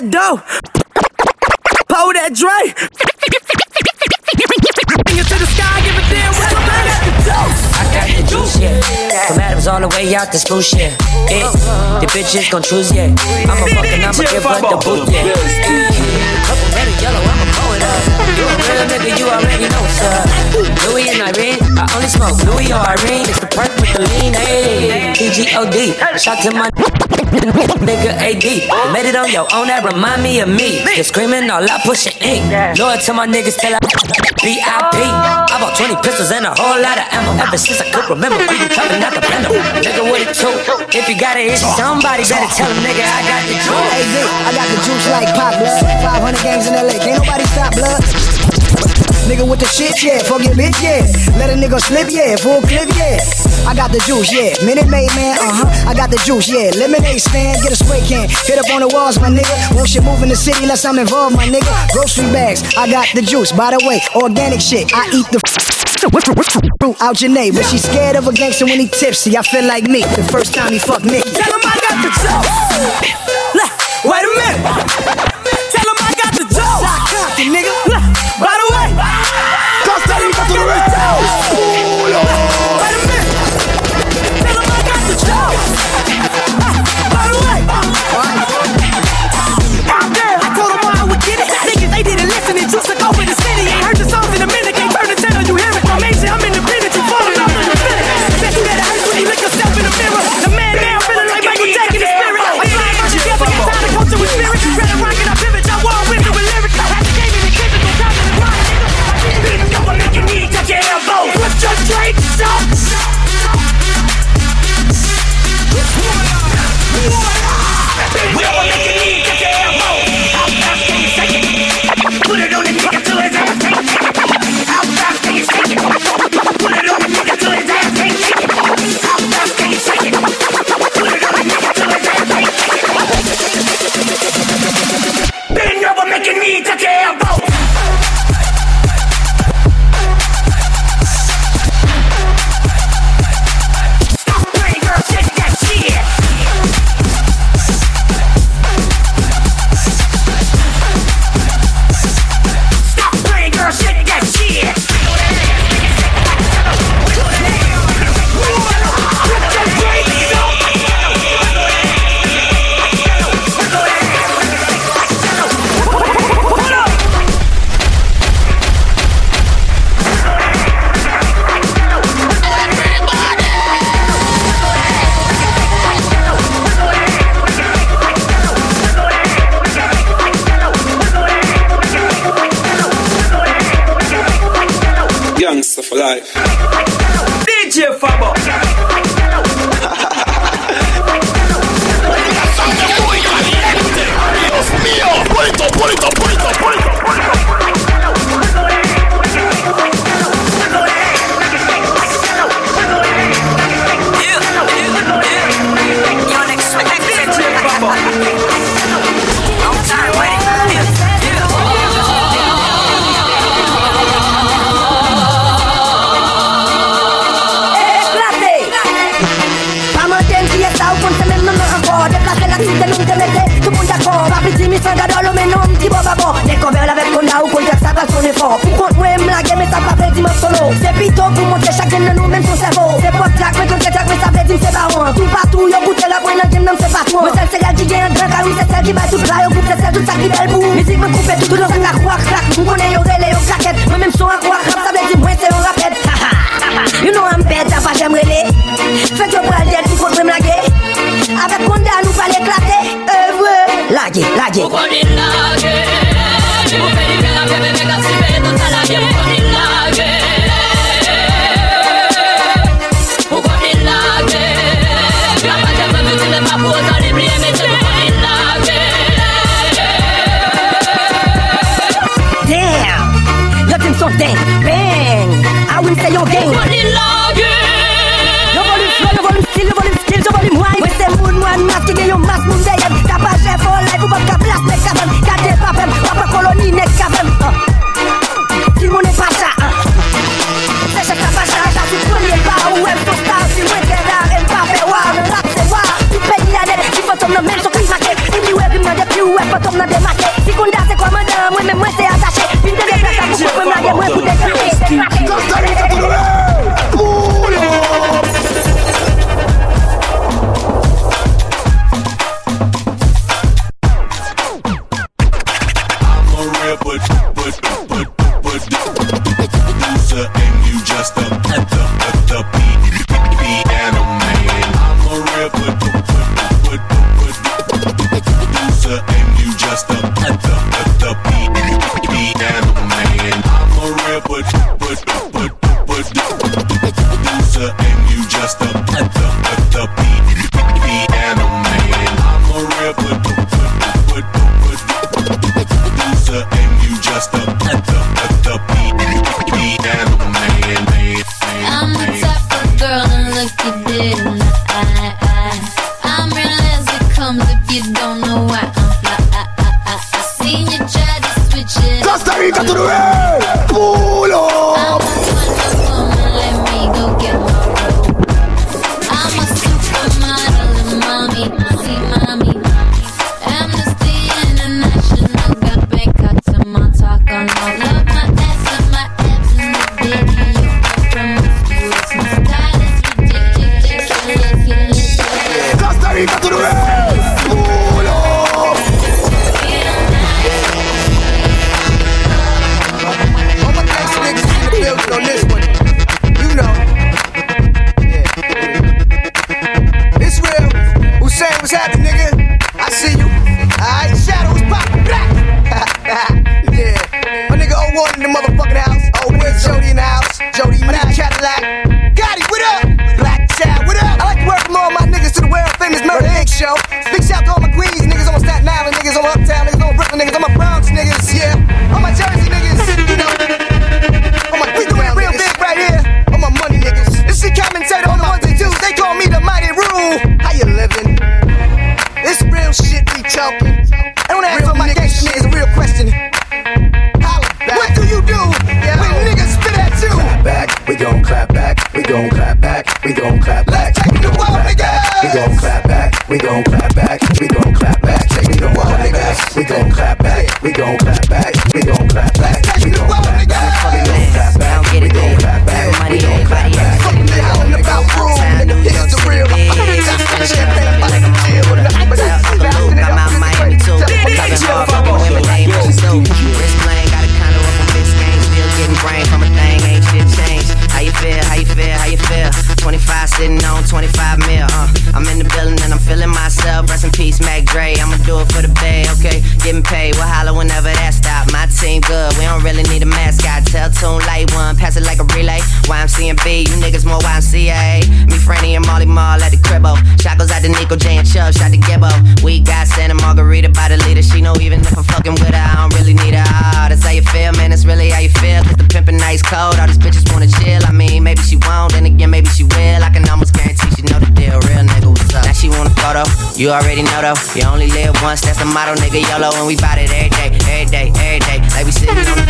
that dough. Pull that Dre. Bring it to the sky, give a damn what I got the juice, yeah. From Adams all the way out to Spruce, yeah. yeah. The bitches gon' choose, yeah. I'm a fucking, I'ma give her the boot, yeah. Purple, red, and yellow, I'ma blow it up. You a real nigga, you already know up. Louis and Irene, I only smoke Louis or Irene. It's the perk with the lean, hey. PGOD, shout to my nigga AD. You made it on your own, that remind me of me. You're screaming all out, pushing ink. Lord to my niggas till I VIP. Oh. I bought 20 pistols and a whole lot of ammo. Ever since I could remember, we been coming out the blender. Nigga with it too. If you got it, it's somebody better tell him, nigga, I got the juice. Hey, Vic, I got the juice like pop blood. 500 games in LA, can't nobody stop blood. Nigga with the shit, yeah. Fuck your bitch, yeah. Let a nigga slip, yeah. Full clip, yeah. I got the juice, yeah. Minute Maid, man, uh huh. I got the juice, yeah. Lemonade stand, get a spray can. Hit up on the walls, my nigga. Won't shit move in the city unless I'm involved, my nigga. Grocery bags, I got the juice. By the way, organic shit. I eat the fruit out your name. But she scared of a gangster when he tipsy. I feel like me the first time he fucked Nicky. Tell him I got the juice. Wait a minute. It? Life. And you just a the the piano man. I'm a real loser and you just a the the that's the What's? don't really need a mascot. Tell tune light one, pass it like a relay. YMCMB, you niggas more YMCA. Me, Franny, and Mally Mall at the cribbo. Shot goes out to Nico J and Chubb, shot to Gibbo. We got Santa Margherita by the leader. She know even if I'm fucking with her, I don't really need her. Oh, that's how you feel, man. That's really how you feel. Cause the pimpin' nice cold. All these bitches wanna chill. I mean, maybe she won't, then again, maybe she will. I can almost guarantee she know the deal. Real nigga, what's up? Now she want a photo. You already know though. You only live once, that's the motto, nigga. YOLO, and we bout it every day, every day, every day. Like we sitting on the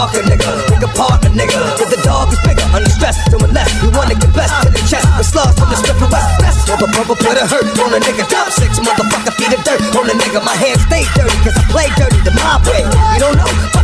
darker nigga. Pick apart a nigga. If the dog is bigger, under stress, doing less. You wanna get best to the chest. With slugs from the strip of west. Best of a put a hurt on a nigga. Top six motherfucker feet of dirt on a nigga. My hands stay dirty, cause I play dirty the mob way. You don't know.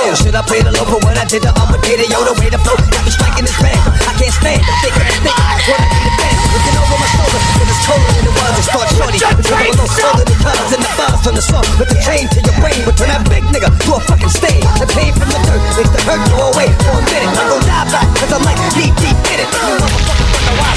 soul. Should I play the low for what I did to all my data? Yo, the way to flow got me striking this band. I can't stand it. Think, think, what I need to bend. Looking over my shoulder, and it's colder than it was. It's dark shorty. The trouble no colder than colors and the bars from the sun. With the chain to your brain, but turn that big nigga to a fucking stain. The pain from the dirt makes the hurt go away for a minute. I go die back, cause I'm like deep, deep in it. You motherfucker,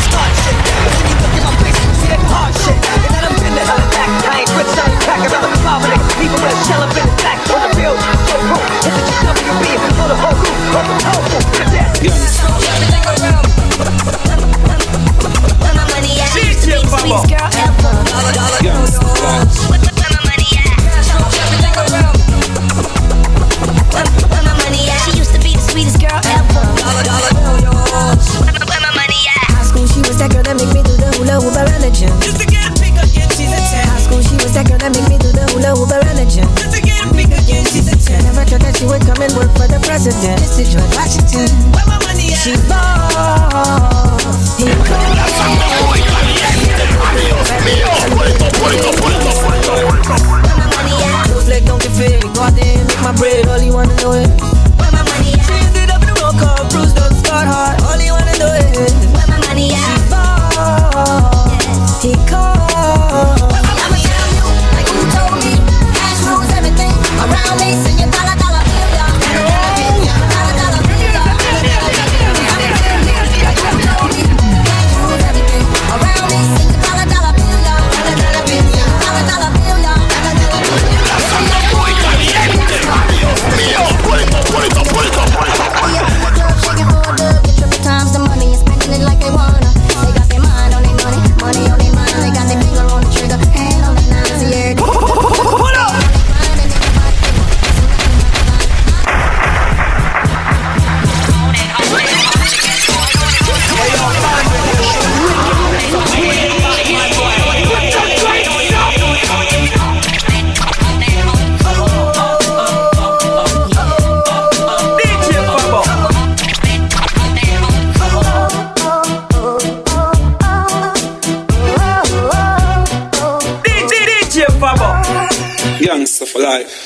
life.